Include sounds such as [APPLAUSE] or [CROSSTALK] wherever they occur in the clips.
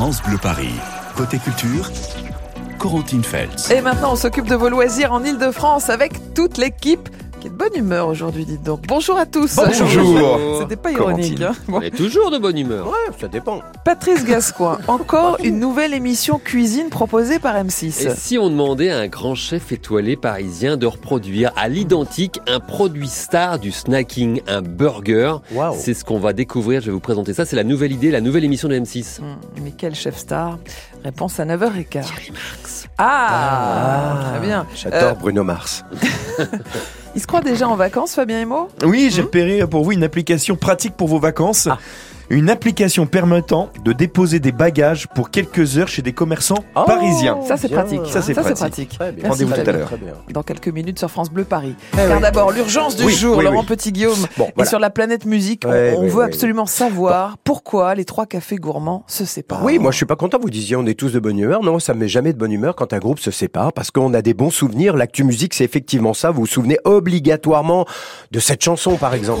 France Bleu Paris. Côté culture, Corentine Feltz. Et maintenant, on s'occupe de vos loisirs en Ile-de-France avec toute l'équipe bonne humeur aujourd'hui, dites donc. Bonjour à tous. Bonjour. C'était pas ironique. Hein bon. On est toujours de bonne humeur. Ouais, ça dépend. Patrice Gascoin, encore une nouvelle émission cuisine proposée par M6. Et si on demandait à un grand chef étoilé parisien de reproduire à l'identique un produit star du snacking, un burger Waouh. C'est ce qu'on va découvrir, je vais vous présenter ça. C'est la nouvelle idée, la nouvelle émission de M6. Hum, mais quel chef star? Réponse à 9h15. Thierry Marx. Ah, très bien. J'adore Bruno Mars. [LAUGHS] Il se croit déjà en vacances, Fabien Emo? Oui, j'ai repéré pour vous une application pratique pour vos vacances. Ah. Une application permettant de déposer des bagages pour quelques heures chez des commerçants Oh, parisiens. Ça, c'est pratique. Ça, c'est Ça, c'est pratique. pratique. Rendez-vous tout à l'heure. Dans quelques minutes sur France Bleu Paris. Eh Car oui. d'abord, l'urgence du Oui, jour, oui, Laurent oui. Petit-Guillaume. Bon, Et sur la planète musique, on- Ouais, on, oui, veut absolument savoir pourquoi les trois cafés gourmands se séparent. Oui, moi je suis pas content. Vous disiez on est tous de bonne humeur. Non, ça me met jamais de bonne humeur quand un groupe se sépare parce qu'on a des bons souvenirs. L'actu musique, c'est effectivement ça. Vous vous souvenez obligatoirement de cette chanson, par exemple.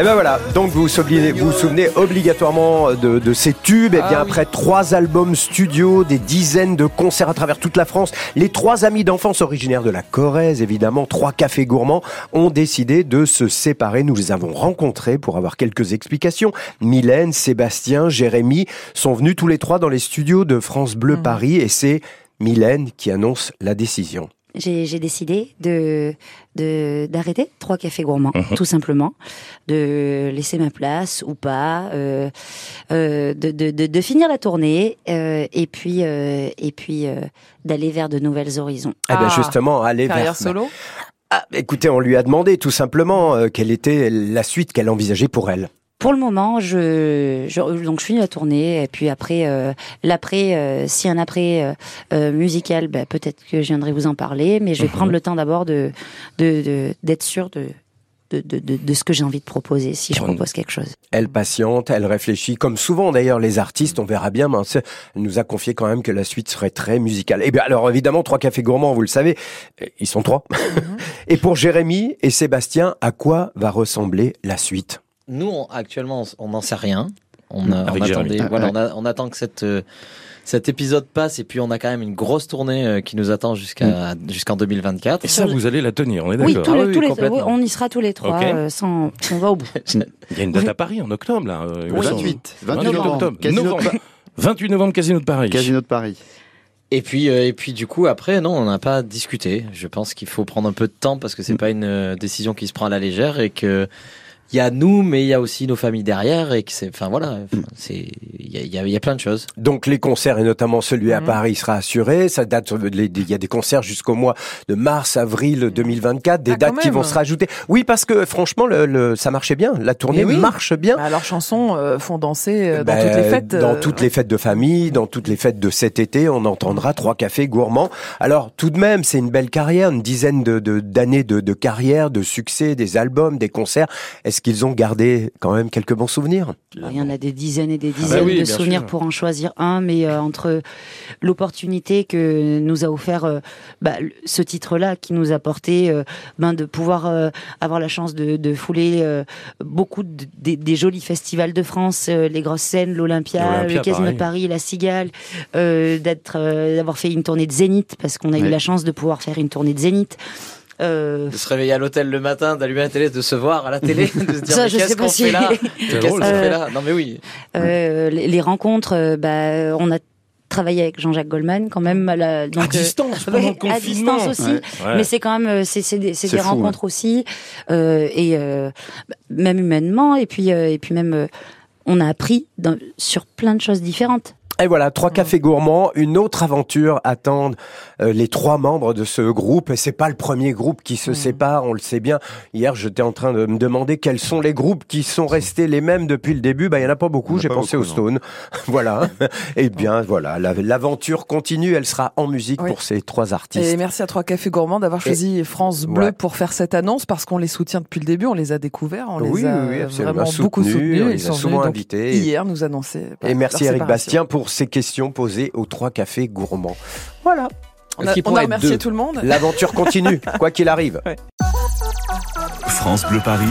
Et ben voilà, donc vous vous souvenez, vous vous souvenez obligatoirement de, de ces tubes. Et bien Ah oui. après trois albums studio, des dizaines de concerts à travers toute la France, les trois amis d'enfance originaires de la Corrèze, évidemment, trois cafés gourmands, ont décidé de se séparer. Nous les avons rencontrés pour avoir quelques explications. Mylène, Sébastien, Jérémy sont venus tous les trois dans les studios de France Bleu Mhm. Paris et c'est Mylène qui annonce la décision. J'ai j'ai décidé de de d'arrêter trois cafés gourmands, tout simplement, de laisser ma place ou pas, euh, euh, de, de, de, de finir la tournée euh, et puis euh, et puis euh, d'aller vers de nouvelles horizons. Eh ben Ah, justement, aller vers Carrière solo? Ah, écoutez, on lui a demandé tout simplement euh, quelle était la suite qu'elle envisageait pour elle. Pour le moment, je, je donc je finis la tournée et puis après euh, l'après, euh, si un après euh, euh, musical, bah, peut-être que je viendrai vous en parler, mais je vais prendre le temps d'abord de de de- d'être sûr de de, de, de, de ce que j'ai envie de proposer si je propose quelque chose. Elle patiente, elle réfléchit, comme souvent d'ailleurs les artistes, on verra bien, mais elle nous a confié quand même que la suite serait très musicale. Et bien alors évidemment, trois cafés gourmands, vous le savez, ils sont trois. [LAUGHS] et pour Jérémy et Sébastien, à quoi va ressembler la suite? Nous, on- actuellement, on n'en sait rien. On, a- attendait- voilà, on, a- on attend que cette, euh, cet épisode passe et puis on a quand même une grosse tournée euh, qui nous attend jusqu'à jusqu'en 2024. Et ça, vous allez la tenir, on est Oui, d'accord. Ah oui, tous les on y sera tous les trois Ok. euh, sans on va au bout. Il y a une date à Paris en octobre, là. euh, Oui. semble. 28. 28 novembre. octobre. Casino de Novembre. 28 novembre, Casino de Paris. Casino de Paris. Et puis, euh, et puis du coup, après, non, on n'a pas discuté. Je pense qu'il faut prendre un peu de temps parce que c'est pas une euh, décision qui se prend à la légère et que il y a nous, mais il y a aussi nos familles derrière et que c'est, enfin voilà, enfin, c'est, il y a, il y, a, y a plein de choses. Donc les concerts et notamment celui à Mhm. Paris sera assuré. Ça date, les- il y a des concerts jusqu'au mois de mars, avril 2024, des Ah, dates qui vont se rajouter. Oui, parce que franchement, le, le- ça marchait bien. La tournée oui. marche bien. Bah, Leurs chansons euh, font danser euh, dans Ben, toutes les fêtes. Dans euh, toutes les fêtes de famille, dans toutes les fêtes de cet été, on entendra trois cafés gourmands. Alors, tout de même, c'est une belle carrière, une dizaine de de- d'années de, de carrière, de succès, des albums, des concerts. Est-ce qu'ils ont gardé quand même quelques bons souvenirs Il y en a des dizaines et des bah dizaines oui, de souvenirs sûr. pour en choisir un, mais euh, entre l'opportunité que nous a offert euh, bah, ce titre-là, qui nous a porté euh, ben, de pouvoir avoir la chance de, de fouler beaucoup de- des, des jolis festivals de France, les grosses scènes, l'Olympia, le Casino de. Paris, la Cigale, d'être, d'avoir fait une tournée de Zénith, parce qu'on a eu la chance de pouvoir faire une tournée de Zénith. Euh, De se réveiller à l'hôtel le matin, d'allumer la télé, de se voir à la télé, [LAUGHS] de se dire Ça, mais je qu'est-ce sais qu'on pas si- fait là [LAUGHS] C'est Qu'est-ce drôle, qu'on ça. fait là Non mais oui. Euh, les, rencontres, euh, bah, on a travaillé avec Jean-Jacques Goldman quand même à, la, donc, À euh, distance, le [LAUGHS] à distance aussi. Ouais. Ouais. Mais c'est quand même euh, c'est c'est des, c'est C'est des fou, rencontres aussi euh, et euh, bah, même humainement et puis euh, et puis même euh, on a appris dans- sur plein de choses différentes. Et voilà, trois cafés gourmands, une autre aventure attend euh, les trois membres de ce groupe. Et c'est pas le premier groupe qui se sépare, on le sait bien. Hier, j'étais en train de me demander quels sont les groupes qui sont restés les mêmes depuis le début. Bah, il y en a pas beaucoup. J'ai pensé aux Stones. [LAUGHS] voilà. [LAUGHS] Et bien, voilà, la- l'aventure continue. Elle sera en musique Oui. pour ces trois Et artistes. merci à Trois Cafés Gourmands d'avoir choisi France Bleu Ouais. pour faire cette annonce parce qu'on les soutient depuis le début, on les a découverts, on oui, les a oui, vraiment beaucoup Soutenus, Ils a sont souvent venus donc invités. hier nous annoncer. Et merci Eric. Bastien pour ces questions posées aux trois cafés gourmands. Voilà. On a, on remercié deux tout le monde. L'aventure continue, [LAUGHS] quoi qu'il arrive. France Bleu Paris,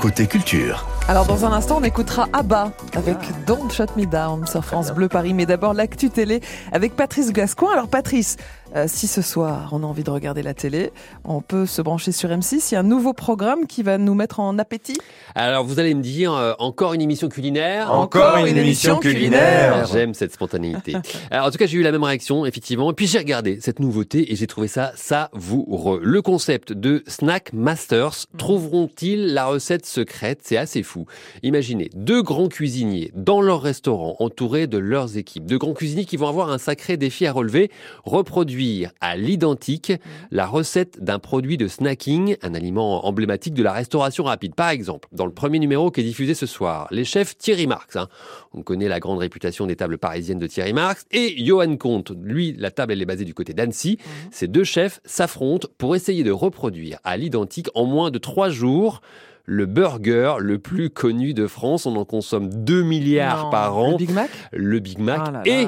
côté culture. Alors dans un instant, on écoutera ABBA avec Don't Shut Me Down sur France Bleu Paris. Mais d'abord l'actu télé avec Patrice Gascoin. Alors Patrice, euh, si ce soir on a envie de regarder la télé, on peut se brancher sur M6. Il y a un nouveau programme qui va nous mettre en appétit. Alors vous allez me dire, euh, encore une émission culinaire? Encore une émission culinaire. J'aime cette spontanéité. Alors, [LAUGHS] en tout cas, j'ai eu la même réaction, effectivement. Et puis j'ai regardé cette nouveauté et j'ai trouvé ça savoureux. Le concept de Snack Masters, trouveront-ils la recette secrète? C'est assez fou. Imaginez deux grands cuisiniers dans leur restaurant, entourés de leurs équipes. Deux grands cuisiniers qui vont avoir un sacré défi à relever, reproduire à l'identique la recette d'un produit de snacking, un aliment emblématique de la restauration rapide. Par exemple, dans le premier numéro qui est diffusé ce soir, les chefs Thierry Marx, hein, on connaît la grande réputation des tables parisiennes de Thierry Marx, et Johan Comte. Lui, la table, elle est basée du côté d'Annecy. Ces deux chefs s'affrontent pour essayer de reproduire à l'identique en moins de trois jours le burger le plus connu de France. On en consomme 2 milliards Non, par an. Le Big Mac? Le Big Mac Ah là là. et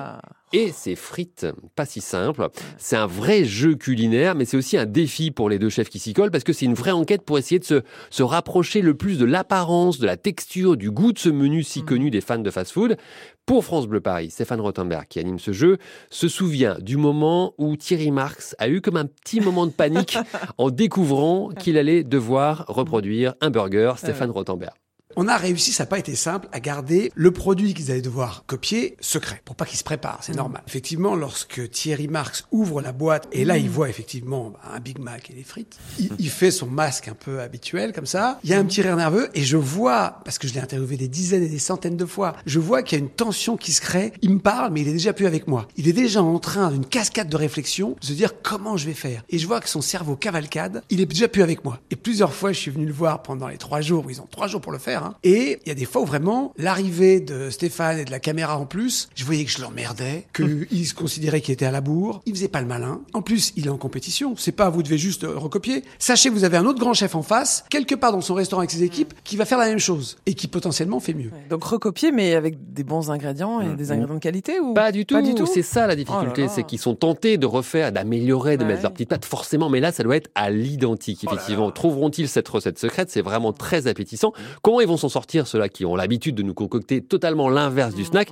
ses frites, pas si simple. C'est un vrai jeu culinaire, mais c'est aussi un défi pour les deux chefs qui s'y collent parce que c'est une vraie enquête pour essayer de se, se rapprocher le plus de l'apparence, de la texture, du goût de ce menu si connu des fans de fast-food. Pour France Bleu Paris, Stéphane Rothenberg, qui anime ce jeu, se souvient du moment où Thierry Marx a eu comme un petit moment de panique [LAUGHS] en découvrant qu'il allait devoir reproduire un burger. Stéphane Rothenberg. On a réussi, ça n'a pas été simple, à garder le produit qu'ils allaient devoir copier secret, pour pas qu'il se prépare, c'est normal. Effectivement, lorsque Thierry Marx ouvre la boîte, et là il voit effectivement bah, un Big Mac et des frites, il, il fait son masque un peu habituel comme ça, il y a un petit rire nerveux, et je vois, parce que je l'ai interviewé des dizaines et des centaines de fois, je vois qu'il y a une tension qui se crée, il me parle, mais il est déjà plus avec moi. Il est déjà en train d'une cascade de réflexion, de se dire comment je vais faire? Et je vois que son cerveau cavalcade, il est déjà plus avec moi. Et plusieurs fois, je suis venu le voir pendant les trois jours, où ils ont trois jours pour le faire. Et il y a des fois où vraiment, l'arrivée de Stéphane et de la caméra en plus, je voyais que je l'emmerdais, [LAUGHS] qu'il se considérait qu'il était à la bourre, il faisait pas le malin. En plus, il est en compétition, c'est pas vous devez juste euh, recopier. Sachez que vous avez un autre grand chef en face, quelque part dans son restaurant avec ses équipes, qui va faire la même chose, et qui potentiellement fait mieux. Donc recopier, mais avec des bons ingrédients et des ingrédients de qualité ou Pas du tout. Pas du tout. C'est ça la difficulté, Oh c'est qu'ils sont tentés de refaire, d'améliorer, de Ouais. mettre leur petite patte forcément, mais là ça doit être à l'identique. Oh Effectivement, trouveront-ils cette recette secrète? C'est vraiment très appétissant. Comment ils vont s'en sortir ceux-là qui ont l'habitude de nous concocter totalement l'inverse du snack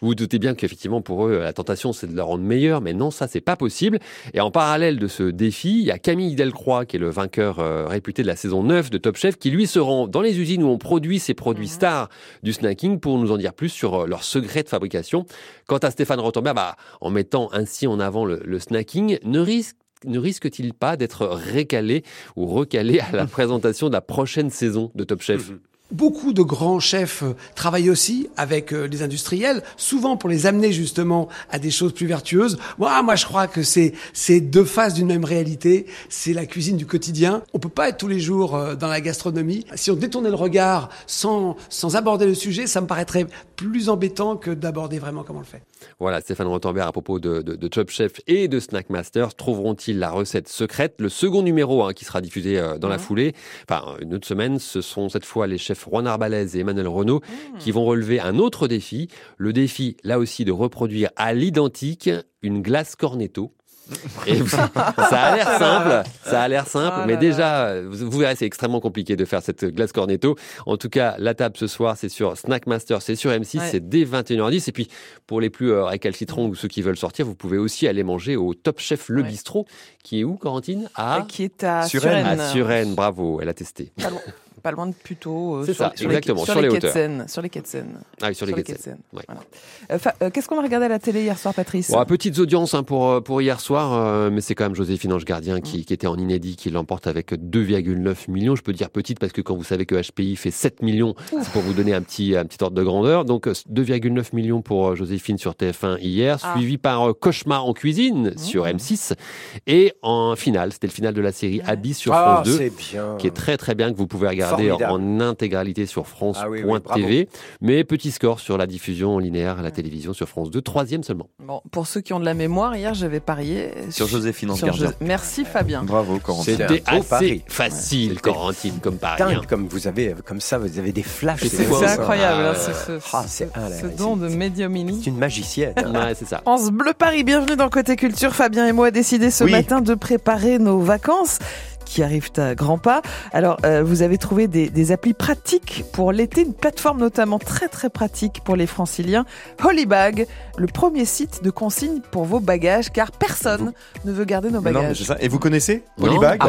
Vous vous doutez bien qu'effectivement pour eux la tentation c'est de leur rendre meilleur, mais non ça c'est pas possible. Et en parallèle de ce défi, il y a Camille Delcroix qui est le vainqueur euh, réputé de la saison 9 de Top Chef qui lui se rend dans les usines où on produit ces produits stars du snacking pour nous en dire plus sur euh, leur secret de fabrication. Quant à Stéphane Rothenberg, bah, en mettant ainsi en avant le, le snacking, ne risque ne risque-t-il pas d'être récalé ou recalé à la [LAUGHS] présentation de la prochaine saison de Top Chef? Beaucoup de grands chefs euh, travaillent aussi avec euh, les industriels, souvent pour les amener justement à des choses plus vertueuses. Moi, moi, je crois que c'est c'est deux faces d'une même réalité. C'est la cuisine du quotidien. On peut pas être tous les jours euh, dans la gastronomie. Si on détournait le regard sans sans aborder le sujet, ça me paraîtrait plus embêtant que d'aborder vraiment comme on le fait. Voilà, Stéphane Rothenberg à propos de, de, de Top Chef et de Snack Masters. Trouveront-ils la recette secrète Le second numéro hein, qui sera diffusé euh, dans la foulée, enfin une autre semaine, ce sont cette fois les chefs Juan Arbalez et Emmanuel Renaud qui vont relever un autre défi. Le défi, là aussi, de reproduire à l'identique une glace cornetto. Et ça a l'air simple, ça a l'air simple, Oh mais là déjà, vous, vous verrez, c'est extrêmement compliqué de faire cette glace cornetto. En tout cas, la table ce soir, c'est sur Snack Master, c'est sur M6, Ouais. c'est dès 21h10. Et puis, pour les plus euh, récalcitrants ou ceux qui veulent sortir, vous pouvez aussi aller manger au Top Chef Le Ouais. Bistrot, qui est où, Corentine? À, qui est à Suresnes. À Suresnes, bravo, elle a testé. Pas loin de Puteaux. euh, C'est sur ça, les- sur exactement, les, sur sur les les hauteurs. Seine, Sur les quais de Seine. Ah oui, sur les quais de Seine. Ouais. Voilà. Euh, euh, Qu'est-ce qu'on a regardé à la télé hier soir, Patrice Bon, petites audiences hein, pour, euh, pour hier soir, euh, mais c'est quand même Joséphine Ange Gardien qui, qui était en inédit, qui l'emporte avec 2,9 millions. Je peux dire petite parce que quand vous savez que HPI fait 7 millions, c'est pour vous donner un petit, un petit ordre de grandeur. Donc euh, 2,9 millions pour Joséphine sur TF1 hier, Ah. suivi par euh, Cauchemar en cuisine sur M6. Et en finale, c'était le final de la série Abyss sur Ah, France 2, c'est bien. qui est très très bien, que vous pouvez regarder. Regarder Formidable. en intégralité sur France.tv. Ah oui, oui, bravo. mais petit score sur la diffusion linéaire à la télévision sur France 2, troisième seulement. Bon, pour ceux qui ont de la mémoire, hier j'avais parié Sur Joséphine sur. José- Merci Fabien. Bravo, Corentin. C'est C'était assez pari. facile, C'était Corentine, comme pari. Dingue, hein. comme vous avez, comme ça, vous avez des flashs. C'est c'est hein. incroyable, Ah, hein, ce, ce- Ah, c'est un, là, ce don de médiumini. C'est une magicienne. hein. [LAUGHS] Ouais, c'est ça. France Bleu Paris, bienvenue dans Côté Culture. Fabien et moi décidé ce Oui. matin de préparer nos vacances qui arrivent à grands pas. Alors, euh, vous avez trouvé des, des applis pratiques pour l'été, une plateforme notamment très très pratique pour les franciliens, Holybag, le premier site de consigne pour vos bagages, car personne ne veut garder nos Non, mais bagages. c'est ça. Et vous connaissez. Holybag Ah,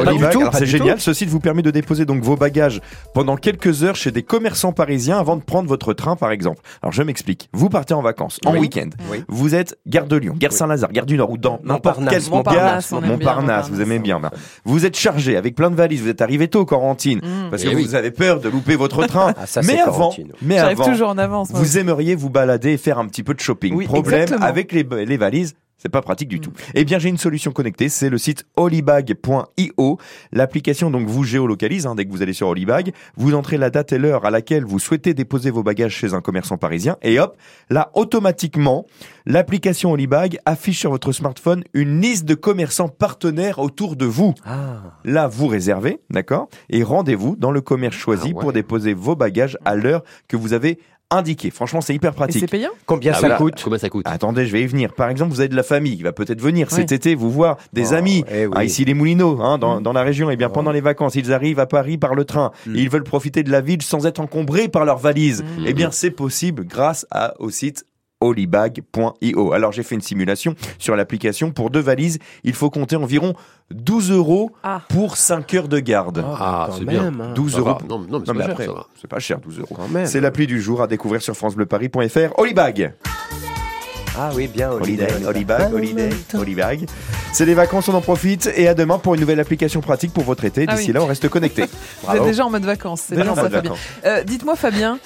c'est génial. tout. Ce site vous permet de déposer donc vos bagages pendant quelques heures chez des commerçants parisiens avant de prendre votre train, par exemple. Alors je m'explique. Vous partez en vacances, en Oui. week-end. Oui. Vous êtes gare de Lyon, gare Saint-Lazare, gare du Nord ou dans n'importe Montparnasse. quel Montparnasse, vous aimez bien. ben. Vous êtes chargé avec plein de valises. Vous êtes arrivé tôt, Corentine, Mmh. parce Eh que oui. vous avez peur de louper votre [LAUGHS] train. Ah, ça, mais avant, Corentine. mais avant, toujours en avance. moi. vous aimeriez vous balader et faire un petit peu de shopping. Oui, Problème exactement. avec les, les valises. C'est pas pratique du tout. Mm. Eh bien, j'ai une solution connectée. C'est le site holybag.io. L'application donc vous géolocalise hein, dès que vous allez sur Holybag. Vous entrez la date et l'heure à laquelle vous souhaitez déposer vos bagages chez un commerçant parisien et hop, là automatiquement, l'application Holybag affiche sur votre smartphone une liste de commerçants partenaires autour de vous. Ah. Là, vous réservez, d'accord Et rendez-vous dans le commerce choisi Ah ouais. pour déposer vos bagages à l'heure que vous avez indiquée. Franchement, c'est hyper pratique. c'est payant Combien Ah ça oui, coûte Combien ça coûte Attendez, je vais y venir. Par exemple, vous avez de la famille qui va peut-être venir Oui. cet été vous voir, des Oh, amis. eh oui. Ah, ici les Moulineaux, hein, dans, Mm. dans la région. Et bien Oh. pendant les vacances, ils arrivent à Paris par le train. Mm. Et ils veulent profiter de la ville sans être encombrés par leurs valises. Mm. Eh bien, c'est possible grâce à, au site holybag.io. Alors j'ai fait une simulation sur l'application. Pour deux valises, il faut compter environ 12 euros Ah. pour 5 heures de garde. Ah, quand c'est bien. même, hein. 12 Ça euros. va. Non, non, mais c'est Non, mais pas cher, après, va. c'est pas cher, 12 euros. Quand même. C'est l'appli du jour à découvrir sur francebleuparis.fr. Holybag Ah oui, bien, Holiday, Holiday. Holybag, Holiday, Holybag. C'est les vacances, on en profite. Et à demain pour une nouvelle application pratique pour votre été. Ah D'ici oui. là, on reste connecté. Vous êtes déjà en mode vacances, c'est Déjà bien en ça Fabien. Euh, Dites-moi Fabien,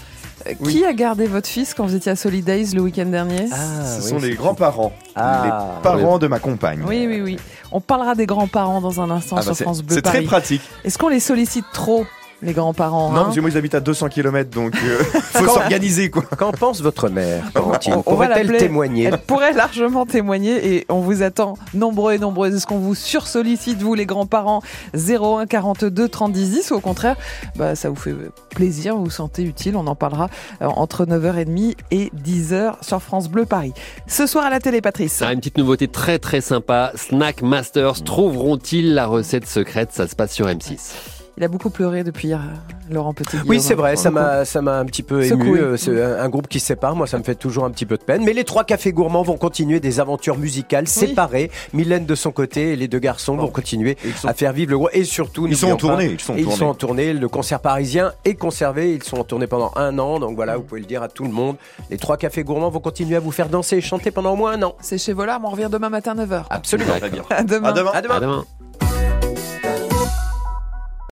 Oui. qui a gardé votre fils quand vous étiez à Solidays le week-end dernier Ah, Ce oui, sont les grands-parents. Ah, les parents de ma compagne. Oui, oui, oui. On parlera des grands-parents dans un instant Ah bah, sur c'est France Bleu c'est très pratique. Est-ce qu'on les sollicite trop, les grands-parents Non, hein parce que moi j'habite à 200 km, donc euh, [LAUGHS] faut s'organiser quoi. Qu'en pense votre mère, Corentine Pourrait-elle témoigner Elle pourrait largement témoigner et on vous attend nombreux et nombreuses. Est-ce qu'on vous sursollicite, vous les grands-parents? 01 42 30 10 10 ou au contraire, bah, ça vous fait plaisir, vous vous sentez utile On en parlera euh, entre 9h30 et 10h sur France Bleu Paris. Ce soir à la télé, Patrice. Ah, une petite nouveauté très très sympa. Snack Masters trouveront-ils la recette secrète? Ça se passe sur M6. Il a beaucoup pleuré depuis hier, euh, Laurent Petit. Oui, c'est vrai, ça m'a, ça m'a un petit peu ému. Euh, C'est un, un groupe qui se sépare, moi ça me fait toujours un petit peu de peine. Mais les trois cafés gourmands vont continuer des aventures musicales séparées. Mylène de son côté et les deux garçons vont continuer sont, à faire vivre le groupe. Et surtout, ils sont en pas, tournée. Ils sont en ils tournée. sont en tournée. Le concert parisien est conservé. Ils sont en tournée pendant un an. Donc voilà, vous pouvez le dire à tout le monde. Les trois cafés gourmands vont continuer à vous faire danser et chanter pendant au moins un an. C'est chez Volar, mais on revient demain matin à 9h. Absolument. Très bien. À demain. À demain. À demain. À demain.